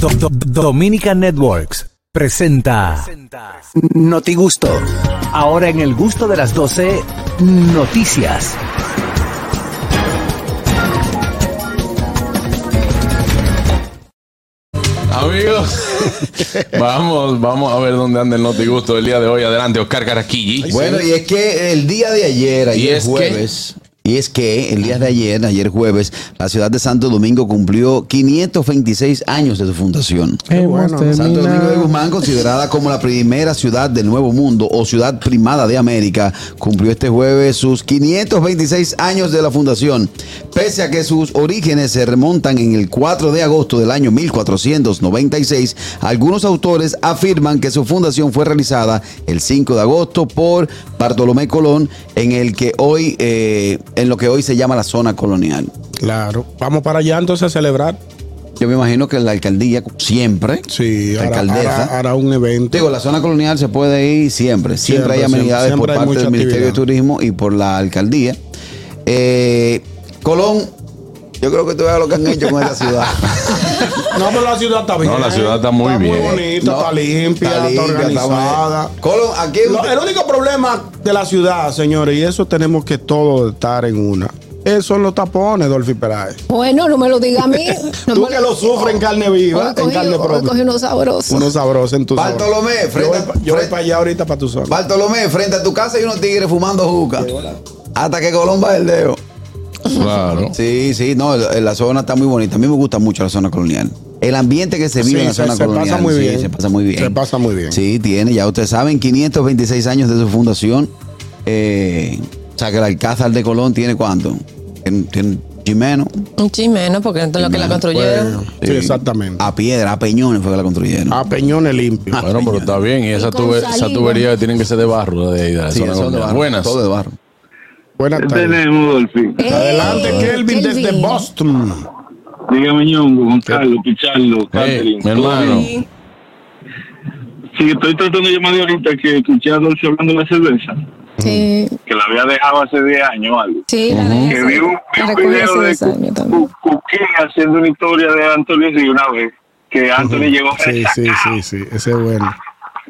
Do- Do- Dominican Networks presenta Noti Gusto. Ahora en el gusto de las 12, noticias. Amigos, vamos, vamos a ver dónde anda el notigusto del día de hoy. Adelante, Oscar Caraquilli. Bueno, y es que el día de ayer, ¿Y ayer es que? jueves, y es que el día de ayer, ayer jueves, la ciudad de Santo Domingo cumplió 526 años de su fundación. Santo Domingo de Guzmán, considerada como la primera ciudad del Nuevo Mundo o ciudad primada de América, cumplió este jueves sus 526 años de la fundación. Pese a que sus orígenes se remontan en el 4 de agosto del año 1496, algunos autores afirman que su fundación fue realizada el 5 de agosto por Bartolomé Colón, en el que hoy, eh, en lo que hoy se llama la zona colonial. Claro. Vamos para allá entonces a celebrar. Yo me imagino que la alcaldía siempre, Sí, la hará, alcaldesa. hará- hará un evento. Digo, la zona colonial se puede ir siempre. Siempre, Siempre, hay amenidades siempre, por hay parte del Ministerio de. Turismo y por la alcaldía. Eh, Colón, yo creo que tú veas lo que han hecho con esta ciudad. No, pero la ciudad está bien. No, la ciudad está muy bien. Muy bonita, No, está limpia, está, limpia, organizada. Colón, aquí Lo- usted- el único problema de la ciudad, señores, y eso tenemos que todos estar en una, es son los tapones, Dolphy Peláez. Bueno, no me lo diga a mí. No Tú que lo sufres en carne viva, en carne propia. cogí unos sabrosos. Uno sabroso en tu zona. Bartolomé, Yo frente voy, a- yo voy frente- para allá ahorita para tu zona. Bartolomé, frente a tu casa hay unos tigres fumando juca. Hasta que Colón va el dedo. Claro. Sí, sí, no, la zona está muy bonita. A mí me gusta mucho la zona colonial. El ambiente que se vive Sí, en la se- zona se colonial. pasa muy sí, bien. se pasa muy bien. Se pasa muy bien. Sí, tiene, ya ustedes saben, 526 años de su fundación. Eh, o sea, que el Alcázar de Colón tiene cuánto? Tiene, tiene Jimeno. Un chimeno, porque esto es lo que la construyeron. Sí, exactamente. A piedra, a peñones fue que la construyeron. A peñones limpios. Bueno, pero está bien. Y esa, tubería tienen que ser de barro de ahí, de la sí, zona son de barro. Buenas. Todo de barro. Buenas tardes. Tenemos, Dolphy. ¡Ey! Adelante, Kelvin, desde. Boston. Dígame, Ñongo, Juan Carlos, Pichardo, Hey, Catherine. mi hermano. Sí, estoy tratando de llamar de ahorita que escuché a Dolce hablando de la cerveza, Sí, que la había dejado hace 10 años o algo. sí, la dejé Que hace- vi un, video de Cuquín haciendo una historia de Antonio Río una vez, que Anthony llegó Sí, sí, sí, sí. Ese es bueno.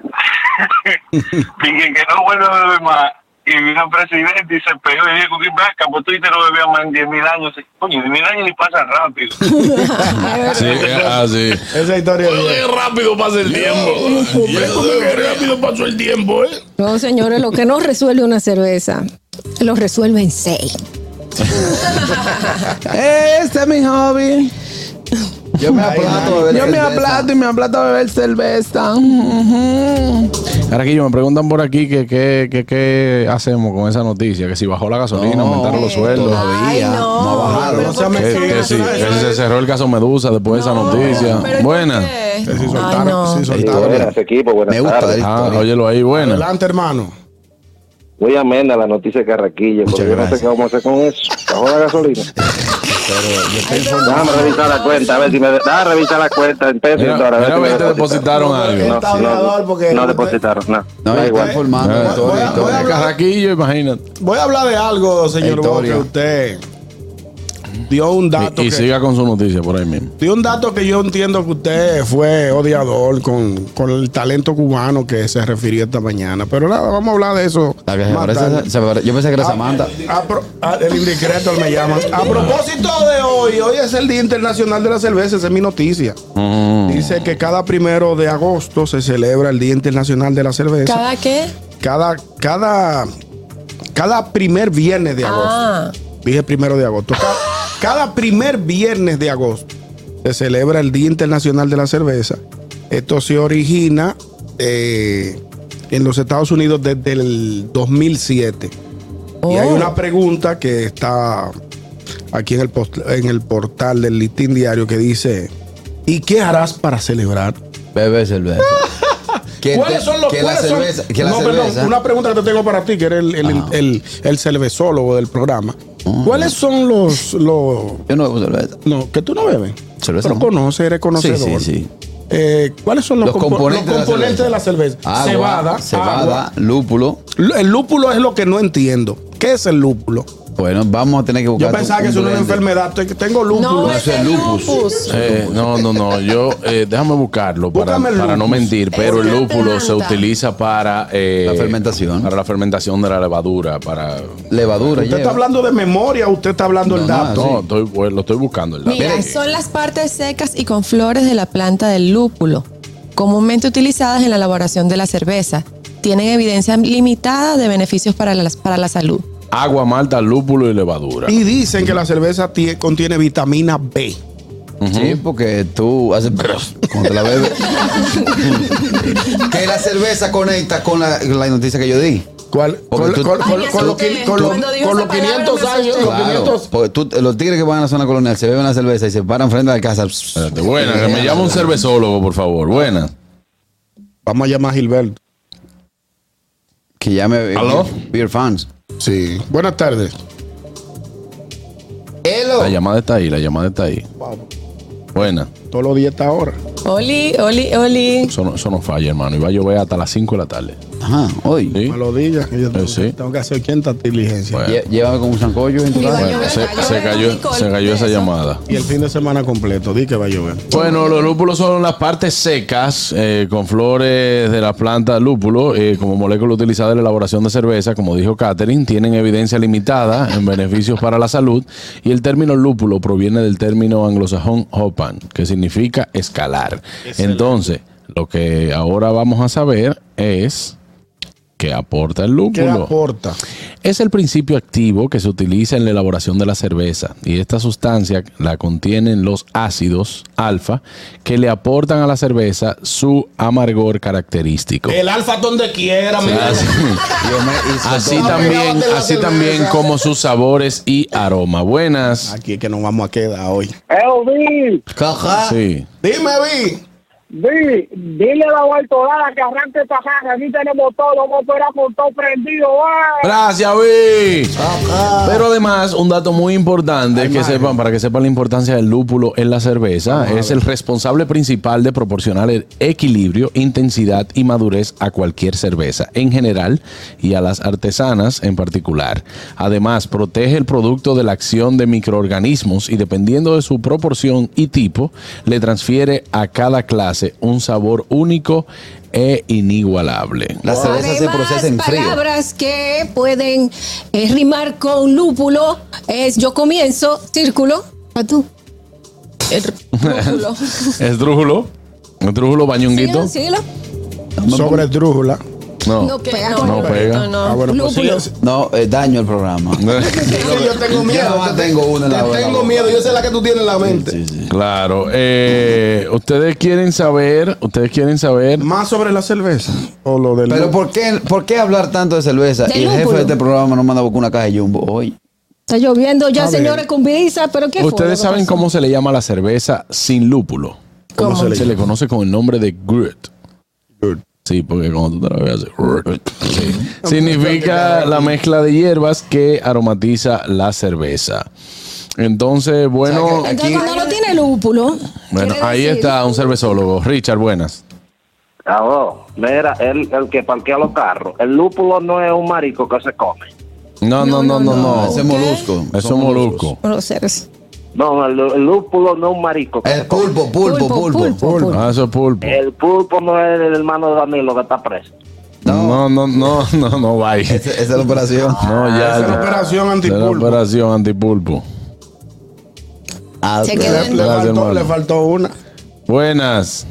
Dije que no vuelve a beber más. Y vino el presidente y se pegó y dijo, Cuquín, vaca, pues tú no bebías más en 10 mil años. Coño, 10 mil años ni pasa rápido. Sí, eh, ah, sí. Esa historia es. Qué rápido pasa el tiempo. Qué rápido pasó el tiempo, ¿eh? No, señores, lo que no resuelve una cerveza, lo resuelve en seis. Este es mi hobby. Yo me aplato de ver Yo me aplato y me aplato a beber cerveza. Ahora aquí me preguntan por aquí que qué hacemos con esa noticia, que si bajó la gasolina, No, aumentaron los sueldos. Todavía Ay, no. no. Pero no sea Que, que sí, que se cerró el caso Medusa después de esa noticia. Pero ¿y por Buena. Que sí Ay, soltaron, no. sí soltaron. Buenas, equipo, buenas Me gusta la Ah, óyelo ahí, buena. Adelante, hermano. Muy amena la noticia de Carraquilla, Muchas porque yo no sé gracias. qué vamos a hacer con eso. Bajó la gasolina. Déjame revisar la cuenta, a ver si me. Déjame revisar la cuenta en pesos y Mira, dólares. mira, a ver, te depositaron algo. No, no, no depositaron, no. No, está igual. informando. Ah, historia, voy voy hablar- Carraquillo, imagínate. Voy a hablar de algo, señor Bo, Historia. que usted dio un dato Y, y que, siga con su noticia por ahí mismo. dio un dato que yo entiendo que usted fue odiador con, con el talento cubano que se refirió esta mañana. Pero nada, vamos a hablar de eso. La que se parece- se parece- yo pensé que era Samantha. A pro- a- el indiscreto me llama. A propósito de hoy, hoy es el Día Internacional de la Cerveza, esa es mi noticia. Dice que cada primero de agosto se celebra el Día Internacional de la Cerveza. ¿Cada qué? Cada, cada, cada primer viernes de agosto. Ah, Dije primero de agosto. Cada, cada primer viernes de agosto se celebra el Día Internacional de la Cerveza. Esto se origina eh, en los Estados Unidos desde el 2007. Y hay Oh. una pregunta que está aquí en el, post- en el portal del Listín Diario que dice, ¿y qué harás para celebrar? Bebe cerveza. ¿Cuáles te- son los que la son- cerveza, que la No, perdón, cerveza- una pregunta que te tengo para ti, que eres el, el, el, el cervezólogo del programa. ¿Cuáles son los, los Yo no bebo cerveza. no, que tú no bebes? Cerveza Pero no. conoces, eres Sí, conocedor. sí, sí. Eh, ¿Cuáles son los, Los compo- componentes, los componentes de la cerveza? Agua, cebada, cebada, agua. lúpulo. El lúpulo es lo que no entiendo. ¿Qué es el lúpulo? Bueno, vamos a tener que buscar. Yo pensaba que eso era una enfermedad. Te- Tengo lúpulo. No, es lupus. lupus. Eh, no, no, no. Yo, eh, déjame buscarlo para, el no lupus. mentir, pero Es el lúpulo se utiliza para eh, La fermentación. Para la fermentación de la levadura. Para Levadura. ¿Usted lleva. está hablando de memoria o usted está hablando del No, no, dato? no, estoy, pues, lo estoy buscando. El dato. Mira, son las partes secas y con flores de la planta del lúpulo, comúnmente utilizadas en la elaboración de la cerveza. Tienen evidencia limitada de beneficios para la, para la salud. Agua, malta, lúpulo y levadura. Y dicen que la cerveza tie- contiene vitamina B. Sí, porque tú haces cuando te la bebes. que la cerveza conecta con la, la noticia que yo di. ¿Cuál? Con, tú- con- con- Ay, con los asusté. qui- con los- Cuando dijo con esa los 500 palabra me años, los asusté. 500 Porque tú- los tigres que van a la zona colonial se beben la cerveza y se paran frente a la casa. Espérate, buena, que me llama un cervezólogo, por favor. Buena. Vamos a llamar a Gilberto. Que llame ¿Aló? Beer, beer fans. Sí. Buenas tardes. Hello. La llamada está ahí, la llamada está ahí. Buena. Todos los días está ahora. Oli, oli, oli. Eso no, eso no falla, hermano. Y va a llover hasta las 5 de la tarde. Ajá, hoy. ¿Sí? Me lo digas. que yo tengo, Eh, sí. tengo que hacer 80 diligencias. Bueno. Llévame con un zancollo en tu casa. Bueno, se, cayó se cayó, se cayó esa llamada. Y el fin de semana completo. Di que va a llover. Bueno, los lúpulos son las partes secas eh, con flores de la planta lúpulo eh, como molécula utilizada en la elaboración de cerveza, como dijo Catherine, tienen evidencia limitada en beneficios para la salud y el término lúpulo proviene del término anglosajón hopan, que significa escalar. Entonces, lo que ahora vamos a saber es qué aporta el ¿Qué lúpulo. aporta? Es el principio activo que se utiliza en la elaboración de la cerveza y esta sustancia la contienen los ácidos alfa que le aportan a la cerveza su amargor característico. El alfa donde quiera, mi Así, así también, así también como sus sabores y aroma. Buenas. Aquí es que nos vamos a quedar hoy. Sí. Dime, Vi. Di, dile a la Bartolada que arranque esta caja. Aquí tenemos todo, vamos a operar con todo prendido. ¡ay! Gracias, Vi. Pero además, un dato muy importante que madre. sepan, para que sepan la importancia del lúpulo en la cerveza, es el responsable principal de proporcionar el equilibrio, intensidad y madurez a cualquier cerveza en general y a las artesanas en particular. Además, protege el producto de la acción de microorganismos y dependiendo de su proporción y tipo, le transfiere a cada clase un sabor único e inigualable. La cerveza se procesa en frío. palabras que pueden eh, rimar con lúpulo es yo comienzo, círculo, a tú. El lúpulo. Esdrújulo. Esdrújulo, bañonguito. Síguelo, síguelo. Sobre drújula. No. No pega. no, No pega. no, no. Ah, bueno, pues No, eh, daño el programa. Sí, yo tengo miedo. Yo tengo una en la- la tengo miedo. Yo sé la que tú tienes en la mente. Sí, sí. Claro. eh, ustedes quieren saber, ustedes quieren saber. Más sobre la cerveza. O lo del. Pero ¿por qué, ¿por qué hablar tanto de cerveza? De y el jefe lúpulo. de este programa nos manda a buscar una caja de jumbo hoy. Está lloviendo ya, señores, con brisa, pero ¿qué fue lo Ustedes saben pasó? cómo se le llama la cerveza sin lúpulo. ¿Cómo se le Se le conoce con el nombre de Grit. Sí, porque cuando tú te la veas, sí. significa la mezcla de hierbas que aromatiza la cerveza. Entonces, bueno, Entonces, cuando no tiene lúpulo. bueno, ahí decir- está un cervezólogo. Richard, buenas. Aló, mira, el, el que parquea los carros. El lúpulo no es un marico que se come. No, no, no, no, no. Ese es molusco. Eso es Son molusco. Bueno, seres. No, el, el lúpulo no es un marico El pulpo, pulpo, pulpo. pulpo, pulpo. Ah, eso es pulpo. El pulpo no es el hermano de Danilo que está preso. No, no, no, no, no, vaya. Esa esa es la operación. No, ya. Esa es la operación Esa es la antipulpo. operación antipulpo. Ah, Se quedó Le, faltó, le faltó una. Buenas.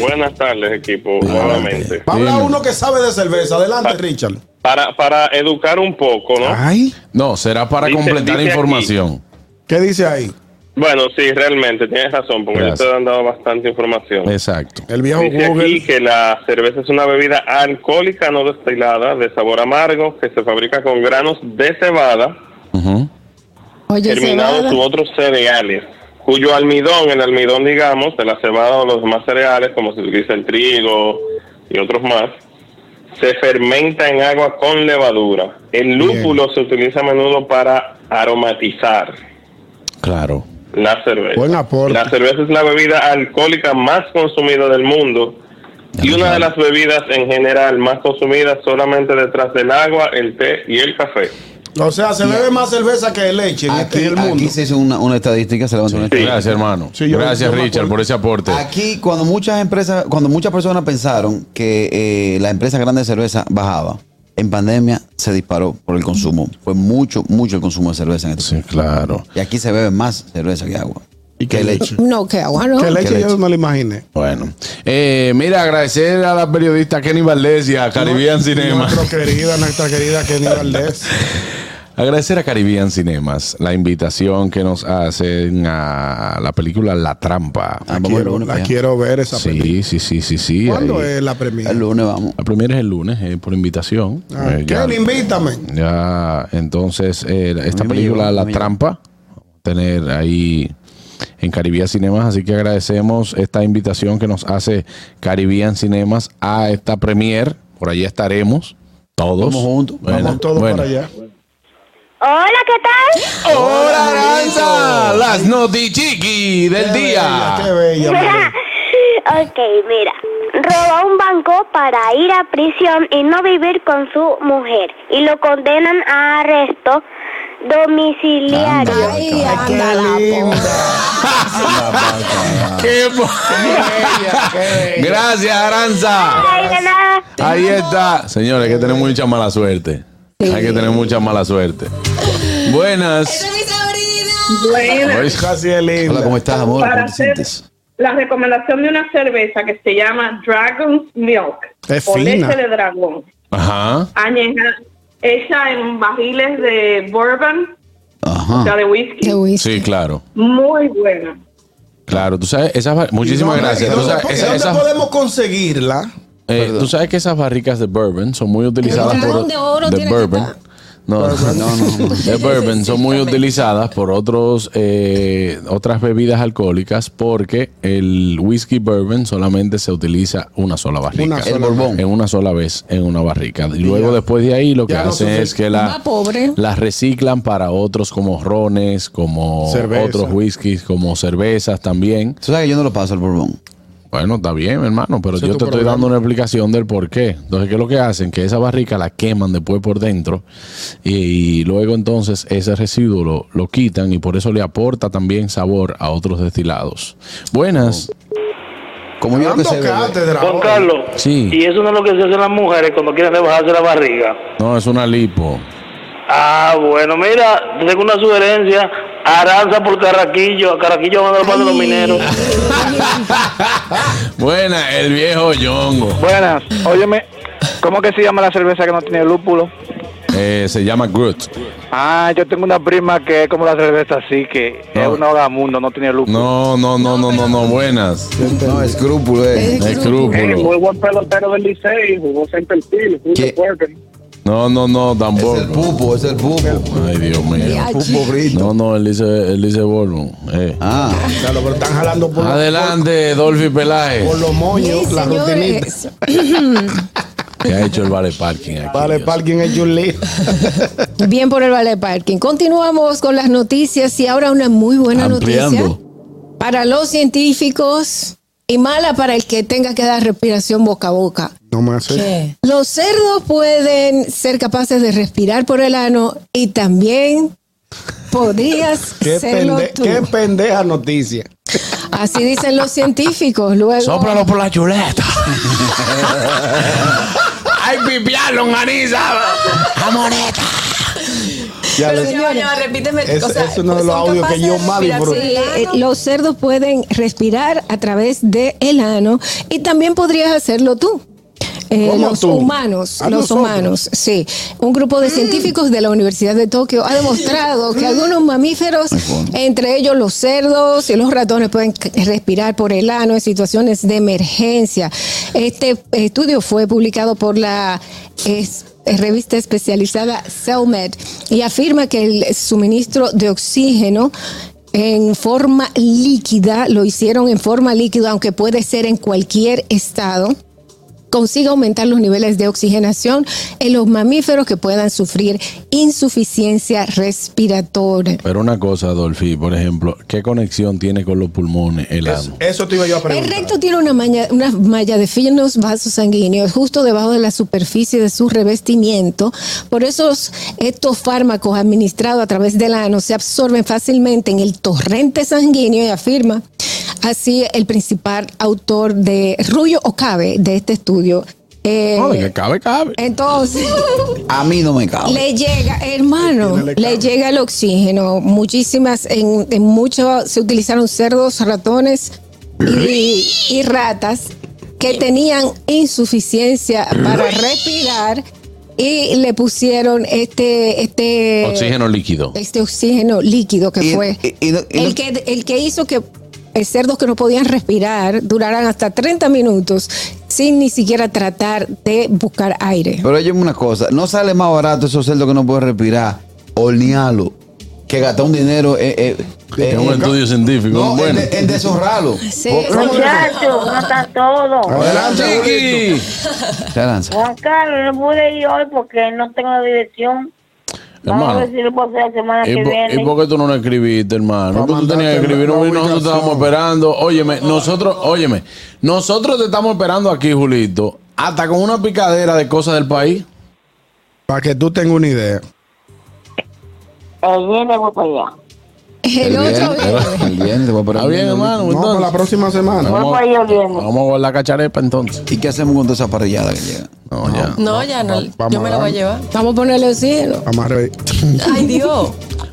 Buenas tardes, equipo, nuevamente. Habla uno que sabe de cerveza. Adelante, Richard. Para, para educar un poco, ¿no? Ay. No, será para Dice- completar dice información. ¿Qué dice ahí? Bueno, sí, realmente, tienes razón, porque Gracias. ustedes han dado bastante información. Exacto. El viejo Dice aquí Google. que la cerveza es una bebida alcohólica no destilada de sabor amargo que se fabrica con granos de cebada, cebada. u otros cereales, cuyo almidón, el almidón, digamos, de la cebada o los demás cereales, como se utiliza el trigo y otros más, se fermenta en agua con levadura. El lúpulo se utiliza a menudo para aromatizar Claro. la cerveza. Buen aporte. La cerveza es la bebida alcohólica más consumida del mundo y una de las bebidas en general más consumidas solamente detrás del agua, el té y el café. O sea, se bebe más cerveza que leche en, este- Aquí, en el mundo. aquí se hizo una, una estadística, se levantó una estadística. Gracias, hermano. Sí, yo- Gracias, yo Richard, por ese aporte. Aquí, cuando muchas empresas, cuando muchas personas pensaron que eh, la empresa grande de cerveza bajaba, en pandemia se disparó por el consumo. Fue mucho, mucho el consumo de cerveza en este Sí, claro. Y aquí se bebe más cerveza que agua. ¿Y que qué leche. No, que agua, ¿no? Que leche ¿Qué yo leche? me lo imaginé. Bueno, eh, mira, agradecer a la periodista Kenny Valdés y a Caribbean Cinema. Nuestra querida, nuestra querida Kenny Valdés. Agradecer a Caribbean Cinemas la invitación que nos hacen a la película La Trampa. Ah, el Quiero- la quiero ver esa película. Sí, sí, sí, sí. ¿Cuándo ahí. es la premia? El lunes vamos. La primera es el lunes, eh, por invitación. Ah, Eh, ya, invítame. ya, entonces, eh, esta película, La Trampa, tener ahí en Caribbean Cinemas, así que agradecemos esta invitación que nos hace Caribbean Cinemas a esta premier. Por allí estaremos todos. Vamos juntos. Bueno, Vamos todos bueno. para allá. Hola, ¿qué tal? Hola, Aranza, las notichiqui del Qué bella, qué día. bella. ok, mira. Robó un banco para ir a prisión y no vivir con su mujer. Y lo condenan a arresto domiciliario. Ay, Ay, qué anda la. Qué bo- Gracias, Aranza. Ay, de nada. Ahí está. Señores, que tener mucha mala suerte. Hay que tener mucha mala suerte. Buenas. Buenas. Casi es linda. Hola, ¿cómo estás, amor? Para ¿Cómo te hacer sientes? la recomendación de una cerveza que se llama Dragon's Milk Es o fina. leche de dragón, Ajá. añeja, hecha en barriles de bourbon, o sea, Ajá. de whisky. De whisky. Sí, claro. Muy buena. Claro, tú sabes, esas bar- ¿Y muchísimas gracias. y dónde, sabes, po- y esa- dónde esas- podemos conseguirla? Eh, tú sabes que esas barricas de bourbon son muy utilizadas El por de oro tiene que bourbon. No, no, no, De bourbon son muy utilizadas por otros eh, otras bebidas alcohólicas porque el whisky bourbon solamente se utiliza una sola barrica. Una sola El borbón. En una sola vez en una barrica. Y luego ya. después de ahí lo que no hacen es que la, Va pobre. las reciclan para otros como rones, como Cerveza. otros whiskies, como cervezas también. Tú sabes que yo no lo paso el borbón. Bueno, está bien, hermano, pero yo te estoy problema. dando una explicación del por qué. Entonces, ¿qué es lo que hacen? Que esa barrica la queman después por dentro y, y luego entonces ese residuo lo, lo quitan y por eso le aporta también sabor a otros destilados. Buenas. Como yo que beber. cátedra. Juan. Carlos, Sí. y eso no es lo que se hacen las mujeres cuando quieren rebajarse la barriga. No, es una lipo. Ah, bueno, mira, te tengo una sugerencia. Aranza por Carraquillo. Carraquillo van a los los mineros. Buena, el viejo yongo. Buenas, óyeme, ¿cómo que se llama la cerveza que no tiene lúpulo? Eh, se llama Groot. Ah, yo tengo una prima que es como la cerveza así, que es una vagamundo, no tiene lúpulo. No, no, no, no, no, no, buenas. No, escrúpulo, eh. Escrúpulo. muy buen pelotero del Licey, jugó siempre el Pili, No, no, no, Es tampoco. el pupo, es el pupo. Ay, Dios mío. Pupo frito. No, no, él dice, él dice Bourbon. Eh. Ah, Claro, pero están jalando por, Adelante, Dolphy Pelaje. por los moños, la rutinita. ¿Qué ha hecho el Vale Parking aquí? Vale, Dios? parking es un lío. Bien por el Vale Parking. Continuamos con las noticias y ahora una muy buena noticia ampliando. para los científicos y mala para el que tenga que dar respiración boca a boca. No me hace. Los cerdos pueden ser capaces de respirar por el ano y también podrías Qué, serlo pende- tú. qué pendeja noticia. Así dicen los científicos. Luego, Sópralo por la chuleta. Ay, pipiar, longaniza. Jamoneta. Ya repíteme. Es- o sea, es uno de pues los audios que yo más Sí, el eh, los cerdos pueden respirar a través del ano y también podrías hacerlo tú. Eh, ¿Cómo los tú? humanos, ¿A los nosotros? humanos, sí. Un grupo de científicos de la Universidad de Tokio ha demostrado que algunos mamíferos, entre ellos los cerdos y los ratones, pueden respirar por el ano en situaciones de emergencia. Este estudio fue publicado por la es- revista especializada CellMed y afirma que el suministro de oxígeno en forma líquida, lo hicieron en forma líquida, aunque puede ser en cualquier estado consiga aumentar los niveles de oxigenación en los mamíferos que puedan sufrir insuficiencia respiratoria. Pero una cosa, Adolfi, por ejemplo, ¿qué conexión tiene con los pulmones el ano? Eso te iba yo a El preguntar. recto tiene una malla, una malla de finos vasos sanguíneos justo debajo de la superficie de su revestimiento. Por eso estos fármacos administrados a través del ano se absorben fácilmente en el torrente sanguíneo y afirma así el principal autor de Rullo Ocabe de este estudio. Eh, No, de que cabe, cabe. entonces, A mí no me cabe. le llega, hermano, ¿Quién le le llega el oxígeno. Muchísimas, en, en mucho se utilizaron cerdos, ratones y, y ratas que tenían insuficiencia para respirar y le pusieron este, este Oxígeno líquido. este oxígeno líquido que Y- fue y- y no- y no- el que el que hizo que cerdos que no podían respirar duraran hasta 30 minutos sin ni siquiera tratar de buscar aire. Pero oye una cosa, no sale más barato esos cerdos que no pueden respirar, hornearlo, que gastar un dinero eh, eh, Es eh, un estudio científico. no, bueno. en, en deshorrarlo. Sí. Muchachos, ¿cómo está todo? Adelante, Chiqui. Juan Carlos, no pude ir hoy porque no tengo la dirección. Vamos a Hermano. ver si lo puedo hacer la semana ¿Y que por, viene. y por qué tú no lo escribiste, hermano? Tú tenías que escribir y nosotros estábamos esperando. Óyeme, nosotros, óyeme, nosotros te estamos esperando aquí, Julito, hasta con una picadera de cosas del país. Para que tú tengas una idea. El viernes voy para allá. El otro viernes. El viernes te voy a poner Está bien, hermano. No, entonces. para la próxima semana. Vamos, el viernes. vamos a guardar cacharepa entonces. ¿Y qué hacemos con toda esa parrillada que llega? No, ya. No, ya no. vamos Yo me a la voy a llevar. Vamos a ponerle oxígeno. Vamos a re- Ay, Dios.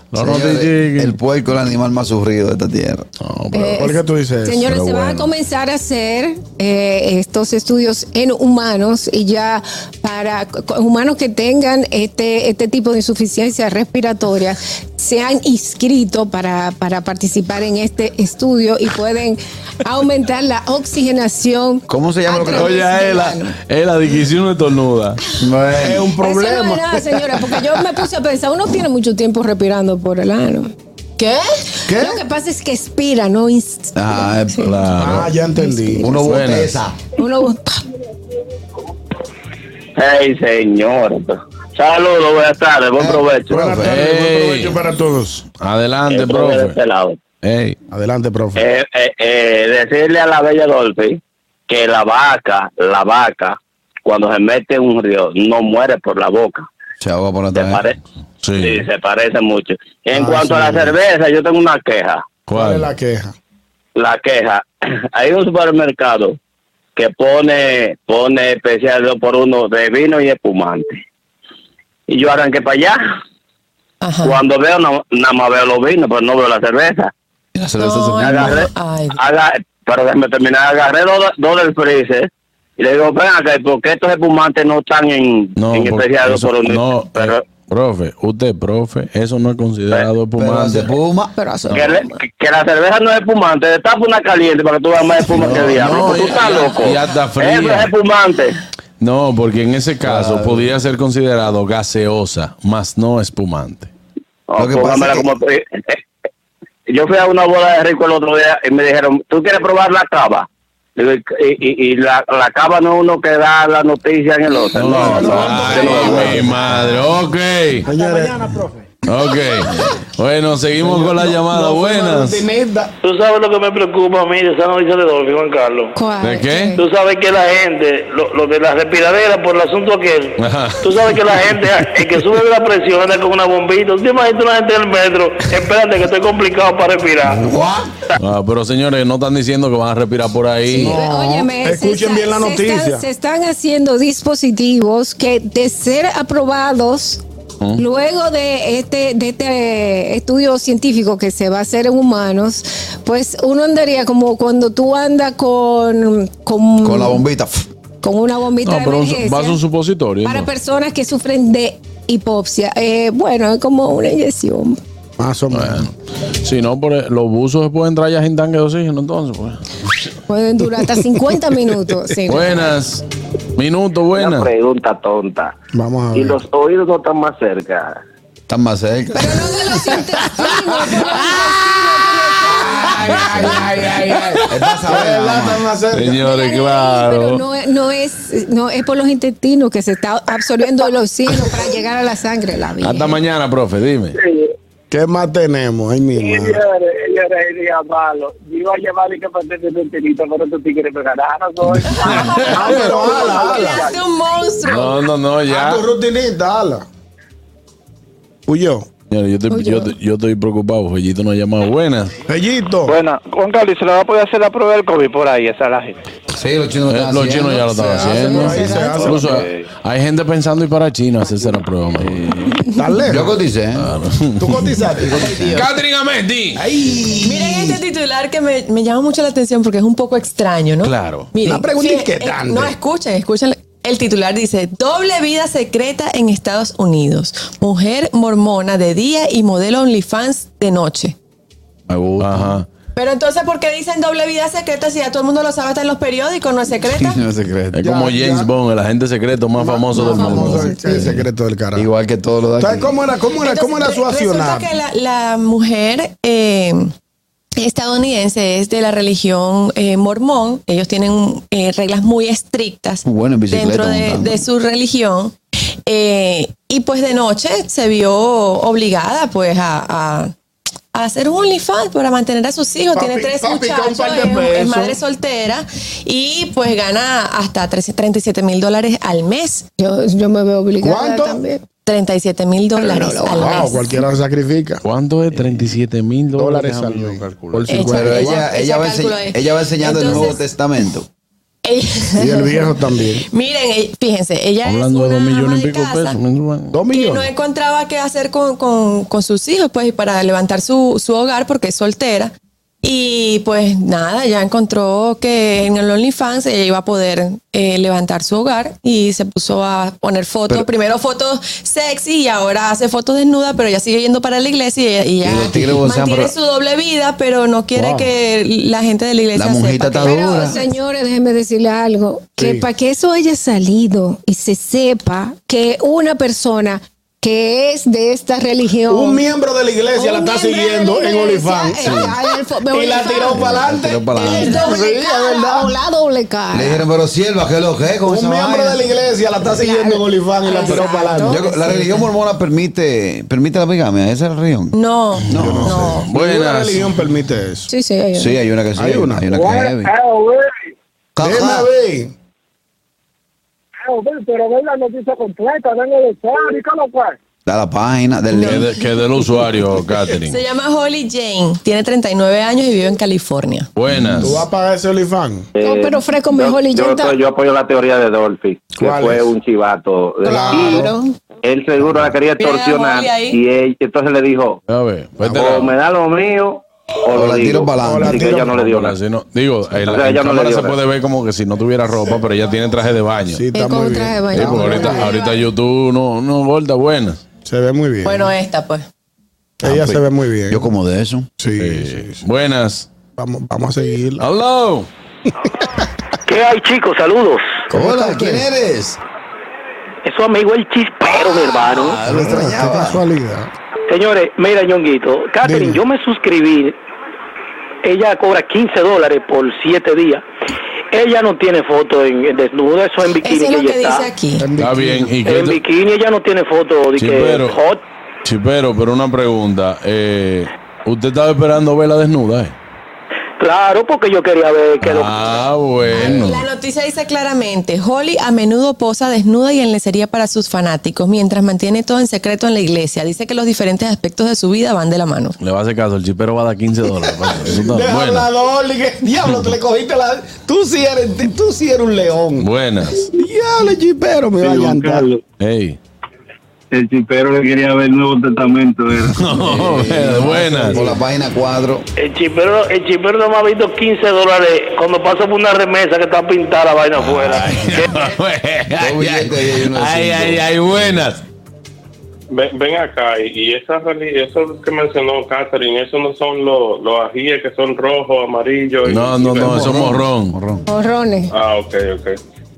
No, no te el puerco es el animal más sufrido de esta tierra. No, pero- Eh, ¿Por qué tú dices eso? Señores, Pero se van a comenzar a hacer eh, estos estudios en humanos y ya para humanos que tengan este, este tipo de insuficiencia respiratoria se han inscrito para, para participar en este estudio y pueden aumentar la oxigenación. ¿Cómo se llama lo que Oye, través es del la, ano. es la dicción de tornuda. Es un Eso no problema. es nada, señora, porque yo me puse a pensar, uno tiene mucho tiempo respirando por el ano. ¿Qué? ¿Qué? Lo que pasa es que expira, no inspira. Ah, Claro. Ah, ya entendí. uno boteza. Uno, Hey, señor. Saludos, buenas tardes, buen provecho. Buenas Profe. tardes, buen provecho para todos. Adelante, Eh, profe de profe. este lado. Ey. Adelante, profe. Eh, eh, eh, decirle a la bella Dolphy que la vaca, la vaca, cuando se mete en un río, no muere por la boca. Se ahoga por Se, atrás. pare- Sí. sí, se parece mucho. En Ah, cuanto sí. a la cerveza, yo tengo una queja. ¿Cuál es la queja? La queja. Hay un supermercado que pone pone especial dos por uno de vino y espumante. Y yo arranqué para allá. Ajá. Cuando veo, no- nada más veo los vinos, pero no veo la cerveza. Y la cerveza se- No, agarré. no. Ay, Aga- pero déjame terminar, agarré dos, dos del freezer y le digo, ven acá, ¿y ¿por qué estos espumantes no están en, No, en especial eso- por uno? no, pero, eh, profe, usted, profe, eso no es considerado espumante. espuma. pero eso- que, le- la cerveza no es espumante, destapa una caliente para que tú veas más espuma No, que el diablo. no, tú y- estás y- loco. y hasta fría. Eso es espumante. No, porque en ese caso Claro. podría ser considerado gaseosa, más no espumante. Lo que pasa póngamela es que- como- Yo fui a una boda de rico el otro día y me dijeron, ¿tú quieres probar la cava? Y, y, y la, la cava no es uno que da la noticia en el otro. No, no, Ay, mi madre, ok. Señores, Ok. Bueno, seguimos con la llamada. Buenas. Tú sabes lo que me preocupa a mí de esa noticia de Dolphy, Juan Carlos. ¿Cuál? ¿De qué? Tú sabes que la gente, lo, lo de la respiradera por el asunto aquel, Ajá. tú sabes que la gente, el que sube la presión anda con una bombita. ¿Tú te imaginas una gente en el metro? Espérate que estoy complicado para respirar. Ah, pero señores, no están diciendo que van a respirar por ahí. Óyeme, se Escuchen está- bien la se noticia. están- Se están, haciendo dispositivos que de ser aprobados luego de este, de este estudio científico que se va a hacer en humanos, pues uno andaría como cuando tú andas con, con, Con la bombita. con una bombita No, de pero un- emergencia va a un supositorio. para ¿no? personas que sufren de hipopsia. Eh, bueno, es como una inyección. Más o menos. Bueno, si no, por el- los buzos se pueden traer ya sin tanque de oxígeno, entonces. Pues. Pueden durar hasta 50 minutos. sí. Buenas. Minuto, Una buenas. pregunta tonta. Vamos a Y ver. los oídos no están más cerca. Están más cerca. Pero no de los intestinos. Señores, Pero claro. no, es- no es, no es por los intestinos que se está absorbiendo el oxígeno para llegar a la sangre, la vida. Hasta mañana, profe, dime. ¿Qué más tenemos? Ay, mi madre. Señores, señores, el día malo. Yo iba a llamar y que pasé de enterito, pero tú tigres me ganaron. soy. Ah, pero ala, ala. Es un monstruo. No, no, no, ya. A tu rutinita, ala. Huyó. Yo, estoy- yo, estoy- yo estoy preocupado. Fellito no ha llamado. Buenas. Bellito. Buena, Juan Carlos, ¿se le va a poder hacer la prueba del COVID por ahí? Esa es la gente. Sí, los chinos lo Eh, los chinos ya lo hace haciendo. Incluso hay gente pensando ir para China a hacerse la prueba. man. ¿Estás lejos? Yo coticé. ¿eh? ¿Tú cotizaste? Catherine Amendi. Miren este titular que me, me llama mucho la atención porque es un poco extraño, ¿no? Claro. Miren, Una pregunta inquietante. eh, no, escuchen, escuchen. El titular dice, doble vida secreta en Estados Unidos. Mujer mormona de día y modelo OnlyFans de noche. Me gusta. Ajá. Pero entonces, ¿por qué dicen doble vida secreta si ya todo el mundo lo sabe, está en los periódicos, no es secreta? No es secreto. Es como James ya. Bond, el agente secreto más famoso del mundo. El, el secreto del carajo. Igual que todo lo de ¿Sabes aquí. cómo era, cómo era, cómo era su accionar? Resulta que la, la mujer eh, estadounidense es de la religión eh, mormón. Ellos tienen eh, reglas muy estrictas Bueno, bicicleta dentro de, su religión. Eh, y pues de noche se vio obligada pues a, a- a hacer un OnlyFans para mantener a sus hijos. Tiene tres papi, muchachos, es, madre soltera y pues gana hasta 13 37 mil dólares al mes. Yo, yo me veo obligada ¿Cuánto? también. 37 mil dólares al Wow, mes. cualquiera se sacrifica. ¿Cuánto es? 37 mil dólares. Al mes. yo calcular. Por Echa- 50. Pero Ella- ella, va, ella enseñando el Nuevo Testamento. Ella- Y el viejo también. Miren, eh, fíjense, ella Hablando es de una dos millones y de pico de casa pesos mensuales. Dos que no millones. encontraba qué hacer con, con- con sus hijos, pues, y para levantar su, su hogar porque es soltera. Y pues nada, ya encontró que en el OnlyFans ella iba a poder eh, levantar su hogar y se puso a poner fotos, Pero- primero fotos sexy y ahora hace fotos desnudas, pero ella sigue yendo para la iglesia y ella, y ya Y los tigres vocean, mantiene pero- su doble vida, pero no quiere Wow. que la gente de la iglesia La sepa está que- Pero, señores, déjenme decirle algo. Que Sí. para que eso haya salido y se sepa que una persona que es de esta religión. Un miembro de la iglesia la está siguiendo la en iglesia, OnlyFans. eh, fo- Y la tiró para adelante. Tiró para adelante. Sí, es cara verdad. o la doble cara. Le dijeron, pero sierva, ¿qué es lo que es con esa Un miembro vaina? de la iglesia la está siguiendo en OnlyFans y la tiró para adelante. La religión mormona permite, permite la bigamia, esa es la religión. No, no. Ninguna Buenas. religión permite eso. Sí, sí, hay una. Sí, hay una que sí. Hay una. Hay una que es heavy. Déjame Caja. ver. Pero ven la noticia completa, ven el usuario, ¿cómo fue? Da la página del Que, de- que del usuario, Catherine. Se llama Holly Jane, tiene 39 años y vive en California. Buenas. ¿Tú vas a pagar ese OnlyFans? No, pero fresco yo, mejor y yo, yo apoyo la teoría de Dolphy, que ¿Cuál fue es? un chivato. Claro. Y él seguro la quería extorsionar y él, entonces le dijo, A ver, o me da lo mío o, O la digo. tiro para adelante. Así que tiro ella no le dio nada. sí no- digo, en, O sea, en ella no le cámara dio se nada. puede ver como que si no tuviera ropa, pero ella tiene traje de baño. Sí, Sí, está muy traje de bien. baño. porque ahorita, ahorita YouTube no, no gorda, buenas. Se ve muy bien. Bueno, esta pues. Ella se ve muy bien. Yo como de eso. Sí, Eh, sí, sí. Buenas. Vamos, vamos a seguirla. Hello. ¿Qué hay, chicos? Saludos. Hola, ¿quién eres? Es su amigo el chispero, mi hermano. Ah, lo Qué extrañaba. casualidad. Señores, mira, ñonguito. Catherine, Dime. yo me suscribí. Ella cobra 15 dólares por 7 días. Ella no tiene foto en, en desnudo, eso en bikini Eso es que lo ella que dice está. aquí. Está bien. ¿Y qué En bikini ella no tiene foto de Sí, que pero- hot. Chipero, pero una pregunta. Eh, ¿Usted estaba esperando verla desnuda? eh? Claro, porque yo quería ver que lo- Ah, bueno. La noticia dice claramente, Holly a menudo posa desnuda y en lencería para sus fanáticos, mientras mantiene todo en secreto en la iglesia. Dice que los diferentes aspectos de su vida van de la mano. Le va a hacer caso, el chipero va a dar 15 dólares. Eso está- Deja Buenas. hablar, Dolly, que diablo, te le cogiste la. Tú sí eres, tú sí eres un león. Buenas. Diablo, chipero, me va a llantar. Hey. El chipero le quería ver el Nuevo Testamento. Era. buenas. Por la página 4. El chipero, el chipero no me ha visto 15 dólares cuando pasa por una remesa que está pintada la vaina afuera. ay, ay, ay, ay, ay, buenas. Ven, ven acá, y, y esa reli- eso que mencionó Catherine, eso no son los, los ajíes que son rojos, amarillos. y- No, no, y no, verdes. eso es morrón. Horrones. Ah, ok, ok.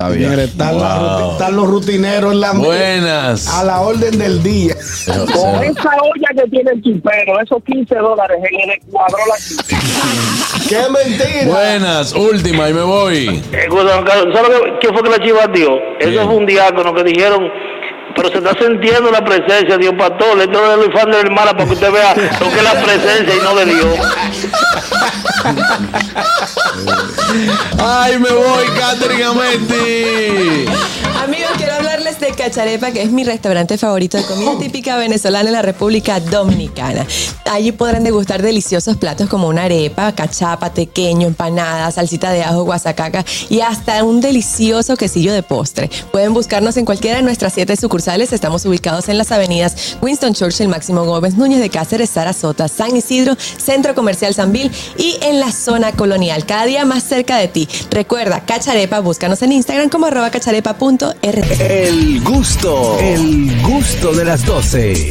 Está bien. Señores, están, Wow. ruti- están los rutineros en la mesa. Buenas. A la orden del día. Con esa olla que tiene el chipero, esos 15 dólares en el Ecuador la ¡Qué mentira! Buenas, última y me voy. Eh, Gustavo Carlos, ¿Sabes qué, fue que la chiva dio? Eso fue un diácono que dijeron, pero se está sintiendo la presencia de Dios Pastor. Esto no es el fan de la hermana para que usted vea lo que es la presencia y no de Dios. Ay, me voy, Catherine Ameti. Amigos, de Cacharepa, que es mi restaurante favorito de comida típica venezolana en la República Dominicana. Allí podrán degustar deliciosos platos como una arepa, cachapa, tequeño, empanada, salsita de ajo, guasacaca y hasta un delicioso quesillo de postre. Pueden buscarnos en cualquiera de nuestras siete sucursales. Estamos ubicados en las avenidas Winston Churchill, Máximo Gómez, Núñez de Cáceres, Sarasota, San Isidro, Centro Comercial Sanvil y en la zona colonial. Cada día más cerca de ti. Recuerda, Cacharepa, búscanos en Instagram como arroba cacharepa.rt. El gusto, el gusto de las 12.